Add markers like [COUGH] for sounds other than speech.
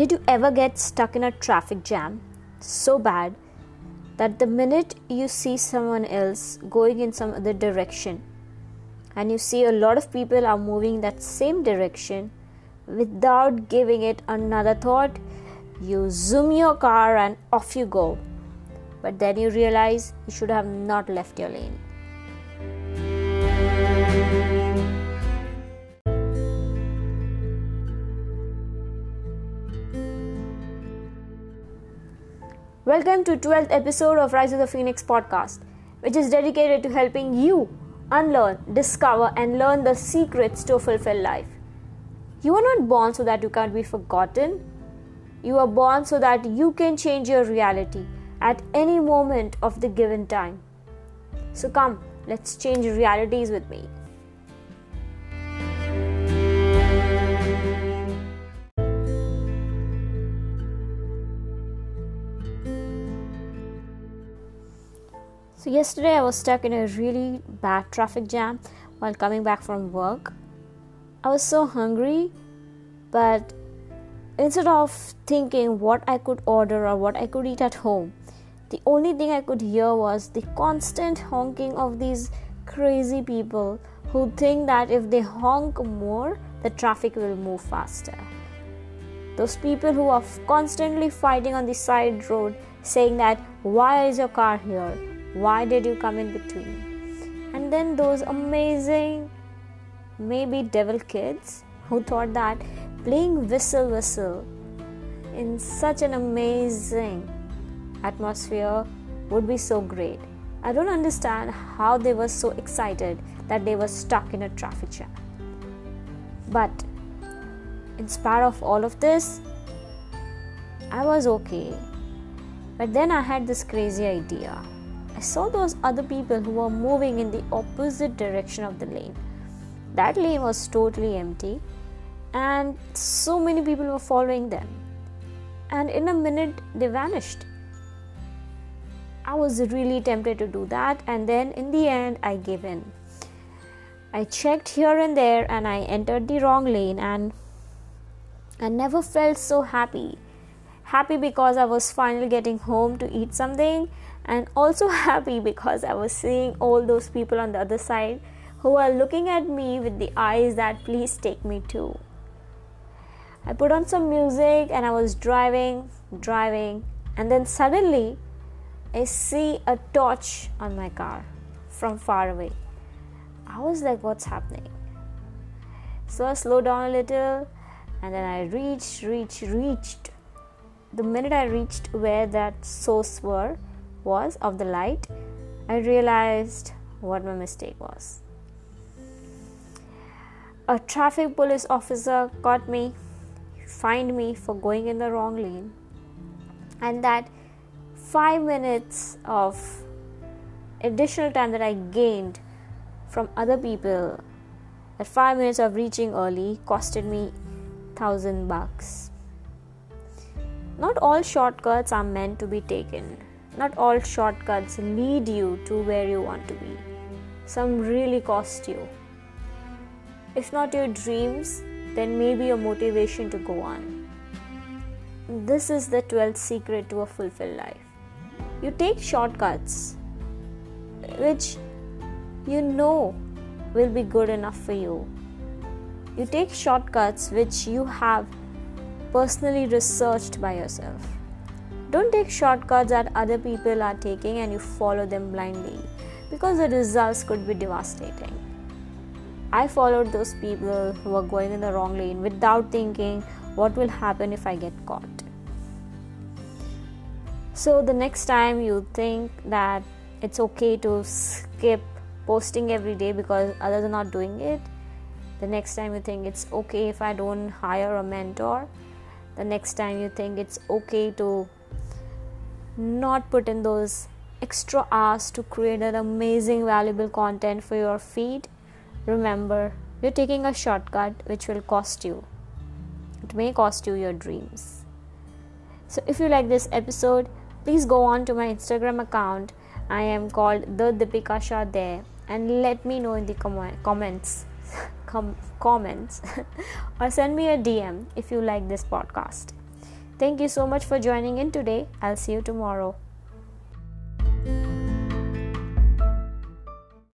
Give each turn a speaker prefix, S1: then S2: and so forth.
S1: Did you ever get stuck in a traffic jam so bad that the minute you see someone else going in some other direction and you see a lot of people are moving that same direction without giving it another thought, you zoom your car and off you go. But then you realize you should have not left your lane. Welcome to 12th episode of Rise of the Phoenix podcast, which is dedicated to helping you unlearn, discover and learn the secrets to a fulfilled life. You are not born so that you can't be forgotten. You are born so that you can change your reality at any moment of the given time. So come, let's change realities with me. So, yesterday I was stuck in a really bad traffic jam while coming back from work. I was so hungry, but instead of thinking what I could order or what I could eat at home, the only thing I could hear was the constant honking of these crazy people who think that if they honk more, the traffic will move faster. Those people who are constantly fighting on the side road saying that, Why is your car here? Why did you come in between? And then those amazing, maybe devil kids who thought that playing whistle whistle in such an amazing atmosphere would be so great. I don't understand how they were so excited that they were stuck in a traffic jam. But in spite of all of this, I was okay. But then I had this crazy idea I saw those other people who were moving in the opposite direction of the lane. That lane was totally empty, and so many people were following them. And in a minute, they vanished. I was really tempted to do that, and then in the end, I gave in. I checked here and there, and I entered the wrong lane, and I never felt so happy. Happy because I was finally getting home to eat something and also [LAUGHS] happy because I was seeing all those people on the other side who are looking at me with the eyes that please take me too. I put on some music and I was driving, driving, and then suddenly I see a torch on my car from far away. I was like, what's happening? So I slowed down a little and then I reached, reached, reached. The minute I reached where that source were, was of the light, I realized what my mistake was. A traffic police officer caught me, fined me for going in the wrong lane, and that five minutes of additional time that I gained from other people, that five minutes of reaching early, costed me thousand bucks. Not all shortcuts are meant to be taken not all shortcuts lead you to where you want to be. Some really cost you. If not your dreams, then maybe your motivation to go on. This is the 12th secret to a fulfilled life. You take shortcuts which you know will be good enough for you. You take shortcuts which you have personally researched by yourself. Don't take shortcuts that other people are taking and you follow them blindly because the results could be devastating. I followed those people who were going in the wrong lane without thinking what will happen if I get caught. So, the next time you think that it's okay to skip posting every day because others are not doing it, the next time you think it's okay if I don't hire a mentor, the next time you think it's okay to not put in those extra hours to create an amazing, valuable content for your feed, remember you're taking a shortcut which will cost you. It may cost you your dreams. So, if you like this episode, please go on to my Instagram account. I am called the Deepika Shah there and let me know in the com- comments com- comments [LAUGHS] or send me a DM if you like this podcast. Thank you so much for joining in today. I'll see you tomorrow.